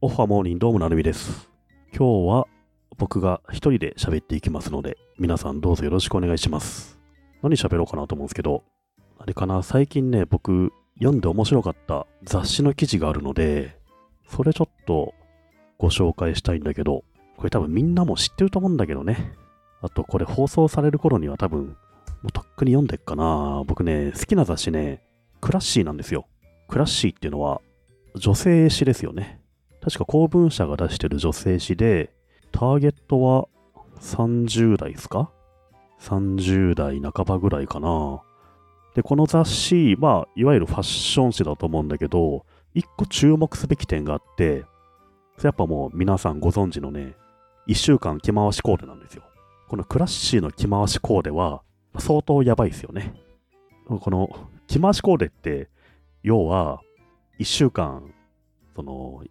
オファーモーニングどうもなるみです。今日は僕が一人で喋っていきますので、皆さんどうぞよろしくお願いします。何喋ろうかなと思うんですけど、あれかな、最近ね、僕読んで面白かった雑誌の記事があるので、それちょっとご紹介したいんだけど、これ多分みんなも知ってると思うんだけどね。あとこれ放送される頃には多分、もうとっくに読んでっかな。僕ね、好きな雑誌ね、クラッシーなんですよ。クラッシーっていうのは女性誌ですよね。確か公文社が出してる女性誌で、ターゲットは30代ですか ?30 代半ばぐらいかな。で、この雑誌、まあ、いわゆるファッション誌だと思うんだけど、一個注目すべき点があって、それやっぱもう皆さんご存知のね、1週間着回しコーデなんですよ。このクラッシーの着回しコーデは相当やばいですよね。この着回しコーデって、要は、1週間、その、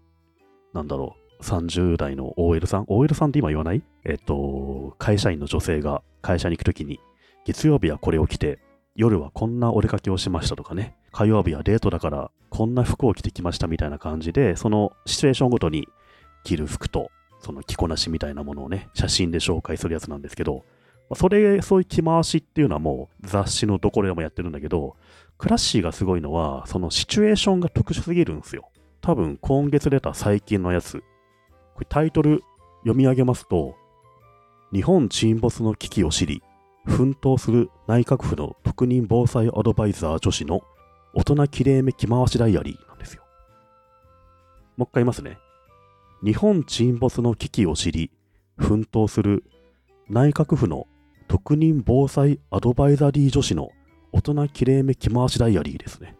なんだろう、30代の OL さん ?OL さんって今言わない？えっと、会社員の女性が会社に行くときに、月曜日はこれを着て、夜はこんなお出かけをしましたとかね、火曜日はデートだからこんな服を着てきましたみたいな感じで、そのシチュエーションごとに着る服と、その着こなしみたいなものをね、写真で紹介するやつなんですけど、それ、そういう着回しっていうのはもう雑誌のどこでもやってるんだけど、クラッシーがすごいのは、そのシチュエーションが特殊すぎるんですよ。多分今月出た最近のやつ。これタイトル読み上げますと、日本沈没の危機を知り、奮闘する内閣府の特任防災アドバイザー女子の大人きれいめ着回しダイアリーなんですよ。もう一回言いますね。日本沈没の危機を知り、奮闘する内閣府の特任防災アドバイザリー女子の大人きれいめ着回しダイアリーですね。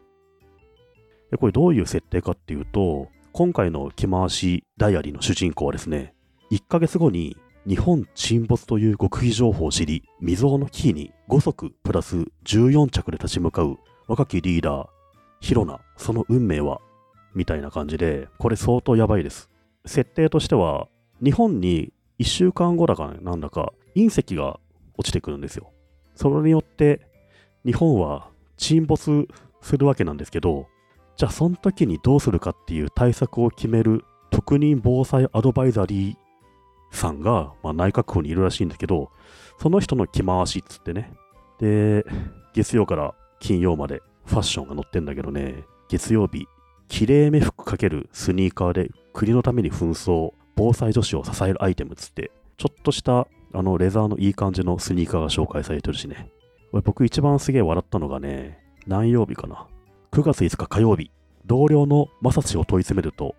これどういう設定かっていうと、今回の着回しダイアリーの主人公はですね、1ヶ月後に日本沈没という極秘情報を知り、未曾有の危機に5足プラス14着で立ち向かう若きリーダー、ヒロナ、その運命は、みたいな感じで、これ相当やばいです。設定としては、日本に1週間後だかなんだか隕石が落ちてくるんですよ。それによって、日本は沈没するわけなんですけど、じゃあその時にどうするかっていう対策を決める特任防災アドバイザリーさんが、まあ、内閣府にいるらしいんだけど、その人の着回しっつってね。で、月曜から金曜までファッションが載ってんだけどね、月曜日、きれいめ服かけるスニーカーで国のために紛争、防災女子を支えるアイテムっつって、ちょっとしたあのレザーのいい感じのスニーカーが紹介されてるしね。これ僕一番すげえ笑ったのがね、何曜日かな。9月5日火曜日、同僚のマサ氏を問い詰めると、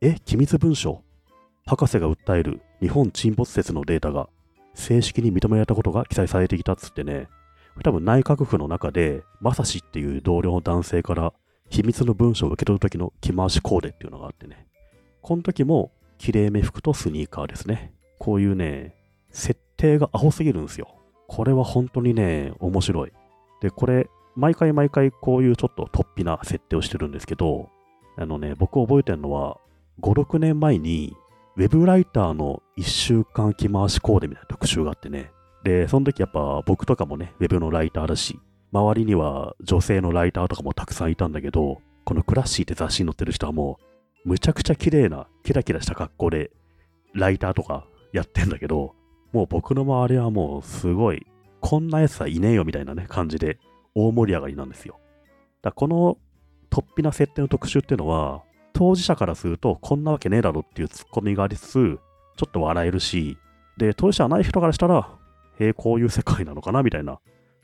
え、機密文書博士が訴える日本沈没説のデータが正式に認められたことが記載されてきたっつってね、多分内閣府の中で、マサ氏っていう同僚の男性から秘密の文書を受け取る時の着回しコーデっていうのがあってね、この時もきれいめ服とスニーカーですね。こういうね、設定がアホすぎるんですよ。これは本当にね、面白い。で、これ、毎回毎回こういうちょっと突飛な設定をしてるんですけど、あのね、僕覚えてるのは、5、6年前に、ウェブライターの1週間着回しコーデみたいな特集があってね。で、その時やっぱ僕とかもね、ウェブのライターだし、周りには女性のライターとかもたくさんいたんだけど、このクラッシーって雑誌に載ってる人はもう、むちゃくちゃ綺麗な、キラキラした格好で、ライターとかやってんだけど、もう僕の周りはもうすごい、こんなやつはいねえよみたいなね、感じで、大盛り上がりなんですよ。だこの突飛な設定の特集っていうのは、当事者からすると、こんなわけねえだろっていうツッコミがありつつ、ちょっと笑えるし、で、当事者はない人からしたら、へえ、こういう世界なのかなみたいな、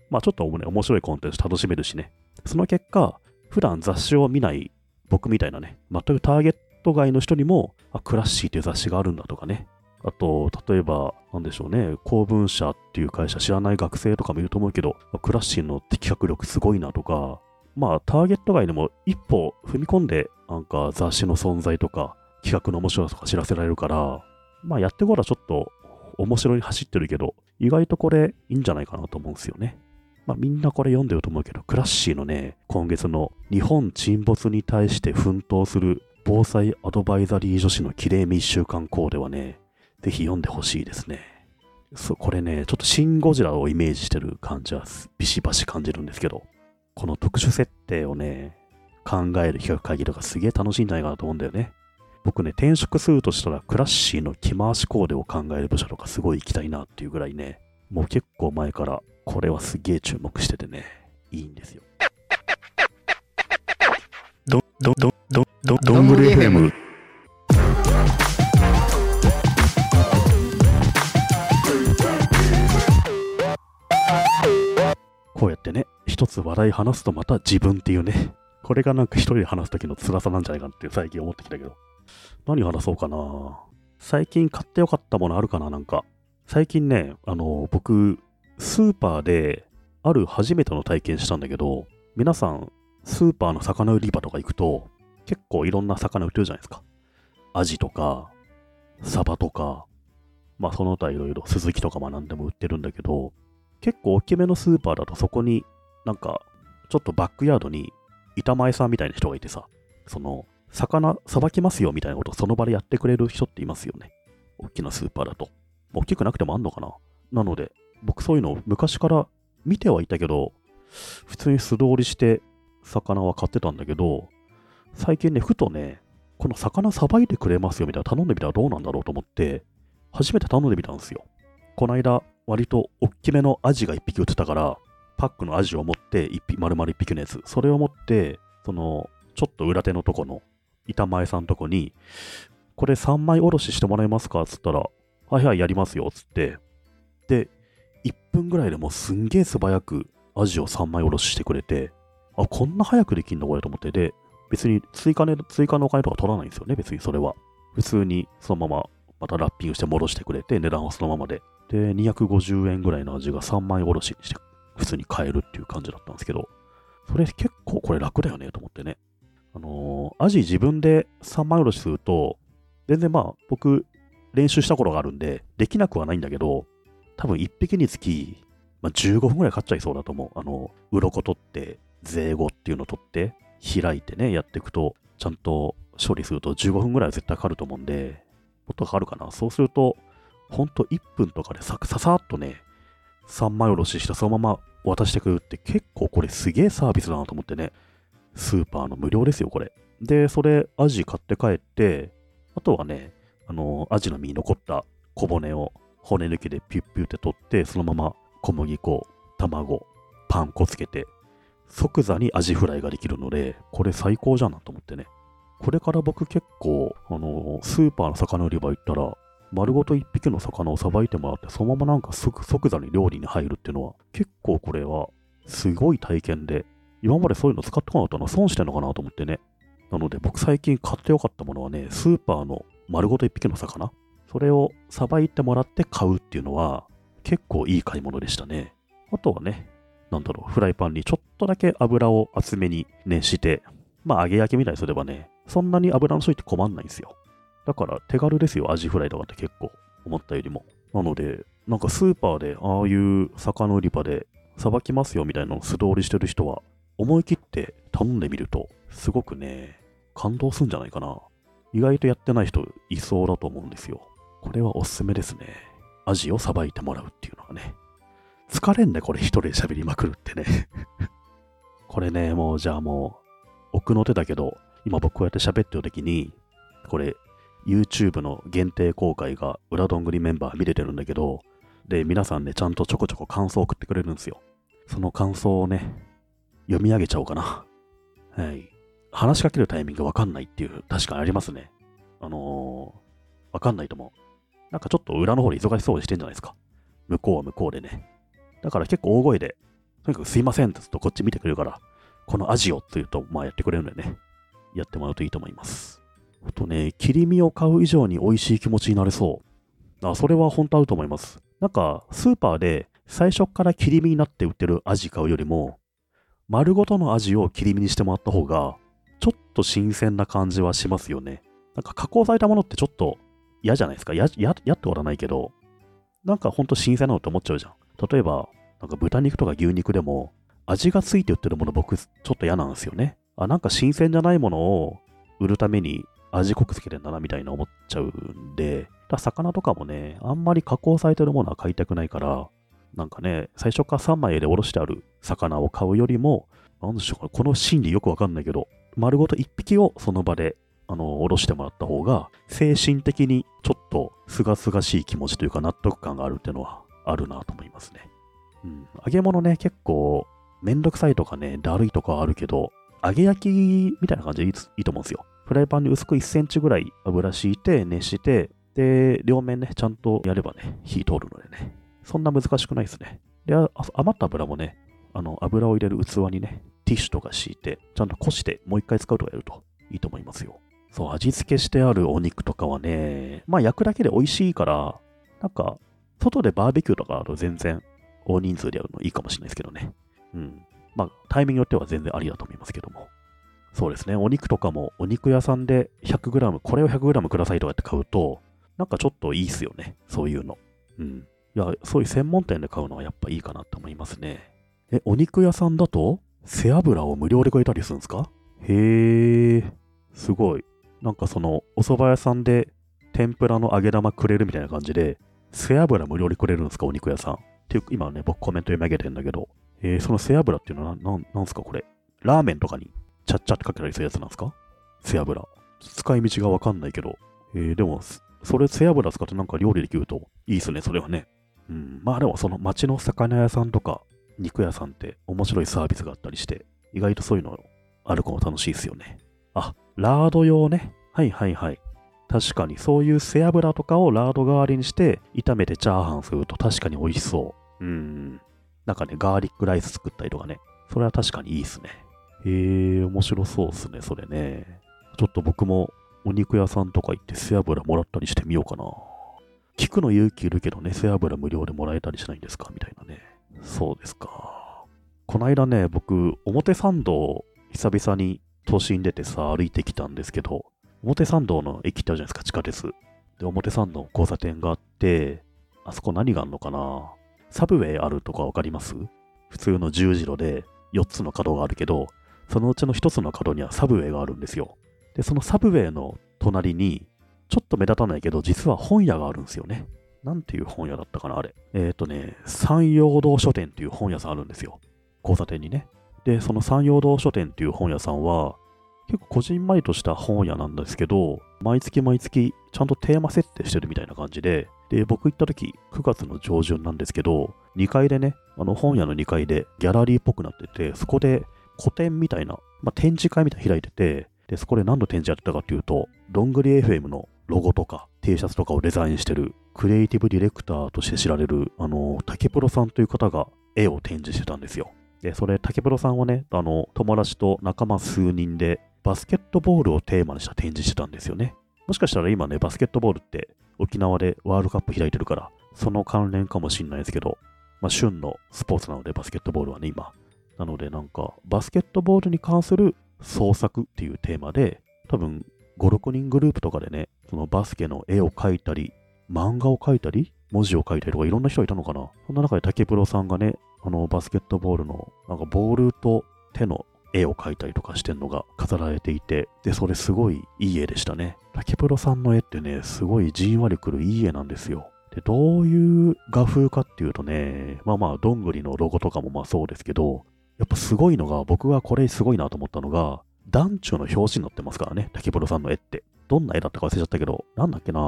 まあちょっとね、面白いコンテンツ楽しめるしね。その結果、普段雑誌を見ない僕みたいなね、全くターゲット外の人にも、あ、クラッシーっていう雑誌があるんだとかね。あと、例えば、なんでしょうね、公文社っていう会社知らない学生とかもいると思うけど、クラッシーの的確力すごいなとか、まあ、ターゲット外でも一歩踏み込んで、なんか雑誌の存在とか、企画の面白さとか知らせられるから、まあ、やってごらちょっと面白いに走ってるけど、意外とこれいいんじゃないかなと思うんですよね。まあ、みんなこれ読んでると思うけど、クラッシーのね、今月の日本沈没に対して奮闘する防災アドバイザリー女子のきれいめ一週間コーデはね、ぜひ読んでほしいですね。そう、これね、ちょっとシン・ゴジラをイメージしてる感じはビシバシ感じるんですけど、この特殊設定をね、考える企画会議とかすげえ楽しいんじゃないかなと思うんだよね。僕ね、転職するとしたら、クラッシーの着回しコーデを考える部署とかすごい行きたいなっていうぐらいね、もう結構前からこれはすげえ注目しててね、いいんですよ。ど、ど、ど、ど、ど、どんぐり FM。こうやってね、一つ話題話すとまた自分っていうね、これがなんか一人で話す時の辛さなんじゃないかって最近思ってきたけど。何話そうかな最近買ってよかったものあるかななんか。最近ね、あの、僕、スーパーで、ある初めての体験したんだけど、皆さん、スーパーの魚売り場とか行くと、結構いろんな魚売ってるじゃないですか。アジとか、サバとか、まあその他いろいろ、スズキとかまあ何でも売ってるんだけど、結構大きめのスーパーだとそこになんか、ちょっとバックヤードに板前さんみたいな人がいてさ、その、魚さばきますよみたいなことをその場でやってくれる人っていますよね。大きなスーパーだと。大きくなくてもあんのかななので、僕そういうのを昔から見てはいたけど、普通に素通りして魚は買ってたんだけど、最近ね、ふとね、この魚さばいてくれますよみたいな頼んでみたらどうなんだろうと思って、初めて頼んでみたんですよ。この間、割と大きめのアジが1匹売ってたから、パックのアジを持って、一匹、丸々1匹のやつ、それを持って、その、ちょっと裏手のとこの板前さんとこに、これ3枚おろししてもらえますか？つったら、はいはい、やりますよ、つって。で、1分ぐらいでもすんげえ素早くアジを3枚おろししてくれて、あ、こんな早くできんのこれと思って。で、別に追加,、ね、追加のお金とか取らないんですよね、別にそれは。普通にそのまままたラッピングして戻してくれて、値段はそのままで。で、250円ぐらいの味が3枚おろしにして、普通に買えるっていう感じだったんですけど、それ結構これ楽だよねと思ってね。あのー、アジ自分で3枚おろしすると、全然まあ僕練習した頃があるんで、できなくはないんだけど、多分1匹につき、まあ、15分ぐらいかっちゃいそうだと思う。あの、鱗取って、税後っていうの取って、開いてね、やっていくと、ちゃんと処理すると15分ぐらいは絶対かかると思うんで、もっとかかるかな。そうすると、ほんと1分とかでさささっとね、3枚おろししてそのまま渡してくるって結構これすげえサービスだなと思ってね。スーパーの無料ですよ、これ。で、それ、アジ買って帰って、あとはね、あの、アジの身に残った小骨を骨抜きでピュッピュって取って、そのまま小麦粉、卵、パン粉つけて、即座にアジフライができるので、これ最高じゃんなと思ってね。これから僕結構、あの、スーパーの魚売り場行ったら、丸ごと一匹の魚をさばいてもらって、そのままなんか即座に料理に入るっていうのは、結構これはすごい体験で、今までそういうの使ってこなかったのは損してんのかなと思ってね。なので僕最近買ってよかったものはね、スーパーの丸ごと一匹の魚、それをさばいてもらって買うっていうのは、結構いい買い物でしたね。あとはね、なんだろう、フライパンにちょっとだけ油を厚めに熱して、まあ揚げ焼きみたいにすればね、そんなに油の処理って困んないんですよ。だから手軽ですよ、アジフライとかって結構、思ったよりも。なので、なんかスーパーでああいう魚売り場でさばきますよみたいなのを素通りしてる人は、思い切って頼んでみると、すごくね、感動するんじゃないかな。意外とやってない人いそうだと思うんですよ。これはおすすめですね。アジをさばいてもらうっていうのがね。疲れんね、これ一人で喋りまくるってね これね、もうじゃあもう、奥の手だけど、今僕こうやって喋ってる時に、これ YouTube の限定公開が裏どんぐりメンバー見れてるんだけど、で、皆さんね、ちゃんとちょこちょこ感想送ってくれるんですよ。その感想をね、読み上げちゃおうかな。はい。話しかけるタイミングわかんないっていう、確かにありますね。あのー、わかんないと思う。なんかちょっと裏の方で忙しそうにしてんじゃないですか。向こうは向こうでね。だから結構大声で、とにかくすいませんってずっとこっち見てくれるから、このアジオって言うと、まあやってくれるんでね。やってもらうといいと思います。あとね、切り身を買う以上に美味しい気持ちになれそう。あ、それは本当合うと思います。なんか、スーパーで最初から切り身になって売ってるアジ買うよりも、丸ごとのアジを切り身にしてもらった方が、ちょっと新鮮な感じはしますよね。なんか加工されたものってちょっと嫌じゃないですか。嫌、嫌ってことはないけど、なんかほんと新鮮なのって思っちゃうじゃん。例えば、なんか豚肉とか牛肉でも、味がついて売ってるもの僕ちょっと嫌なんですよね。あ、なんか新鮮じゃないものを売るために味濃くつけてんだなみたいな思っちゃうんで、だ魚とかもね、あんまり加工されてるものは買いたくないから、なんかね、最初から3枚でおろしてある魚を買うよりも、なんでしょうか、この心理よくわかんないけど、丸ごと1匹をその場であの、下ろしてもらった方が、精神的にちょっとすがすがしい気持ちというか納得感があるっていうのはあるなと思いますね。うん。揚げ物ね、結構めんどくさいとかね、だるいとかあるけど、揚げ焼きみたいな感じでいいと思うんですよ。フライパンに薄く1センチぐらい油敷いて、熱して、で、両面ね、ちゃんとやればね、火通るのでね。そんな難しくないですね。で、余った油もね、あの、油を入れる器にね、ティッシュとか敷いて、ちゃんとこしてもう一回使うとかやるといいと思いますよ。そう、味付けしてあるお肉とかはね、まあ焼くだけで美味しいから、なんか、外でバーベキューとかあると全然大人数でやるのいいかもしれないですけどね。うん。まあ、タイミングによっては全然ありだと思いますけども。そうですね。お肉とかも、お肉屋さんで 100g、これを 100g くださいとかって買うと、なんかちょっといいっすよね。そういうの。うん。いや、そういう専門店で買うのはやっぱいいかなと思いますね。え、お肉屋さんだと、背脂を無料でくれたりするんですか？へえ、すごい。なんかその、お蕎麦屋さんで天ぷらの揚げ玉くれるみたいな感じで、背脂無料でくれるんですか？お肉屋さん。っていう、今ね、僕コメント読み上げてんだけど、えー、その背脂っていうのはな、ななんすかこれ。ラーメンとかにちゃっちゃってかけたりするやつなんですか？背脂。使い道がわかんないけど。えー、でも、それ背脂使ってなんか料理できるといいっすね、それはね。うん。まあでもその街の魚屋さんとか肉屋さんって面白いサービスがあったりして、意外とそういうのあるかも楽しいですよね。あ、ラード用ね。はいはいはい。確かにそういう背脂とかをラード代わりにして炒めてチャーハンすると確かに美味しそう。うん。なんかね、ガーリックライス作ったりとかね。それは確かにいいっすね。へえ、面白そうっすね、それね。ちょっと僕もお肉屋さんとか行って背脂もらったりしてみようかな。聞くの勇気いるけどね、背脂無料でもらえたりしないんですかみたいなね。そうですか。こないだね、僕、表参道、久々に都心出てさ、歩いてきたんですけど、表参道の駅ってあるじゃないですか、地下鉄。で、表参道交差点があって、あそこ何があるのかなサブウェイあるとかわかります？普通の十字路で4つの角があるけど、そのうちの1つの角にはサブウェイがあるんですよ。で、そのサブウェイの隣に、ちょっと目立たないけど、実は本屋があるんですよね。なんていう本屋だったかな、あれ。えっ、ー、とね、山陽堂書店っていう本屋さんあるんですよ。交差点にね。で、その山陽堂書店っていう本屋さんは、結構こじんまりとした本屋なんですけど、毎月毎月ちゃんとテーマ設定してるみたいな感じで、で、僕行った時、9月の上旬なんですけど、2階でね、あの本屋の2階でギャラリーっぽくなってて、そこで個展みたいな、まあ、展示会みたいな開いてて、で、そこで何の展示やってたかっていうと、どんぐり FM のロゴとか T シャツとかをデザインしてるクリエイティブディレクターとして知られる、あの、竹プロさんという方が絵を展示してたんですよ。で、それ、竹プロさんはね、あの、友達と仲間数人でバスケットボールをテーマにした展示してたんですよね。もしかしたら今ね、バスケットボールって沖縄でワールドカップ開いてるから、その関連かもしんないですけど、まあ、旬のスポーツなので、バスケットボールはね、今。なので、なんか、バスケットボールに関する創作っていうテーマで、多分、5、6人グループとかでね、そのバスケの絵を描いたり、漫画を描いたり、文字を書いたりとかいろんな人がいたのかな。そんな中で竹プロさんがね、あのバスケットボールの、なんかボールと手の絵を描いたりとかしてんのが飾られていて、で、それすごいいい絵でしたね。竹プロさんの絵ってね、すごいじんわりくるいい絵なんですよ。で、どういう画風かっていうとね、まあまあ、どんぐりのロゴとかもまあそうですけど、やっぱすごいのが、僕がこれすごいなと思ったのが、団中の表紙になってますからね、竹プロさんの絵って。どんな絵だったか忘れちゃったけど、なんだっけな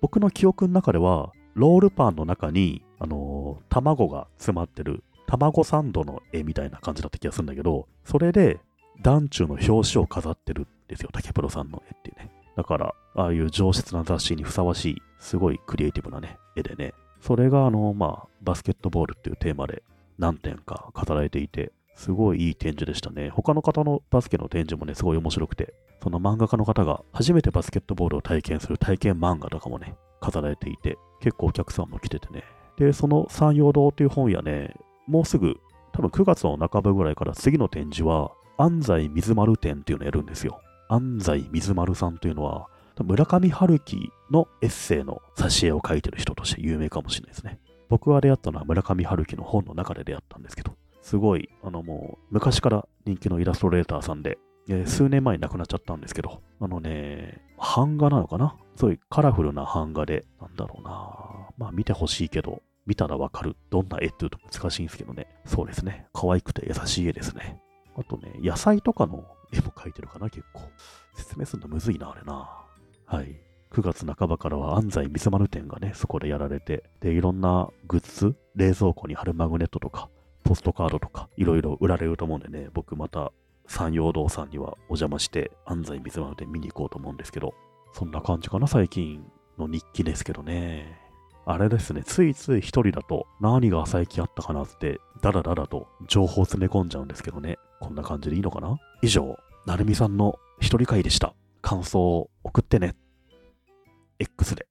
僕の記憶の中では、ロールパンの中に、あのー、卵が詰まってる卵サンドの絵みたいな感じだった気がするんだけど、それで、団中の表紙を飾ってるんですよ、竹プロさんの絵っていうね。だから、ああいう上質な雑誌にふさわしい、すごいクリエイティブなね、絵でね。それが、あの、まあ、バスケットボールっていうテーマで何点か語られていて、すごいいい展示でしたね。他の方のバスケの展示もね、すごい面白くて、その漫画家の方が初めてバスケットボールを体験する体験漫画とかもね、飾られていて、結構お客さんも来ててね。で、その山陽堂っていう本屋ね、もうすぐ、多分9月の半ばぐらいから次の展示は、安西水丸展っていうのをやるんですよ。安西水丸さんというのは、村上春樹のエッセイの挿絵を描いてる人として有名かもしれないですね。僕が出会ったのは村上春樹の本の中で出会ったんですけど、すごい、あのもう昔から人気のイラストレーターさんで、え、数年前に亡くなっちゃったんですけど、あのね、版画なのかな？すごいカラフルな版画で、なんだろうなまあ見てほしいけど、見たらわかる。どんな絵っていうと難しいんですけどね。そうですね。可愛くて優しい絵ですね。あとね、野菜とかの絵も描いてるかな、結構。説明するのむずいな、あれな。はい。9月半ばからは安西水丸店がね、そこでやられて、で、いろんなグッズ、冷蔵庫に貼るマグネットとか、ポストカードとか、いろいろ売られると思うんでね、僕また山陽堂さんにはお邪魔して安西水丸店見に行こうと思うんですけど、そんな感じかな、最近の日記ですけどね。あれですね、ついつい一人だと何が最近あったかなって、ダラダラと情報詰め込んじゃうんですけどね。こんな感じでいいのかな？以上、なるみさんの一人会でした。感想を送ってね。X で。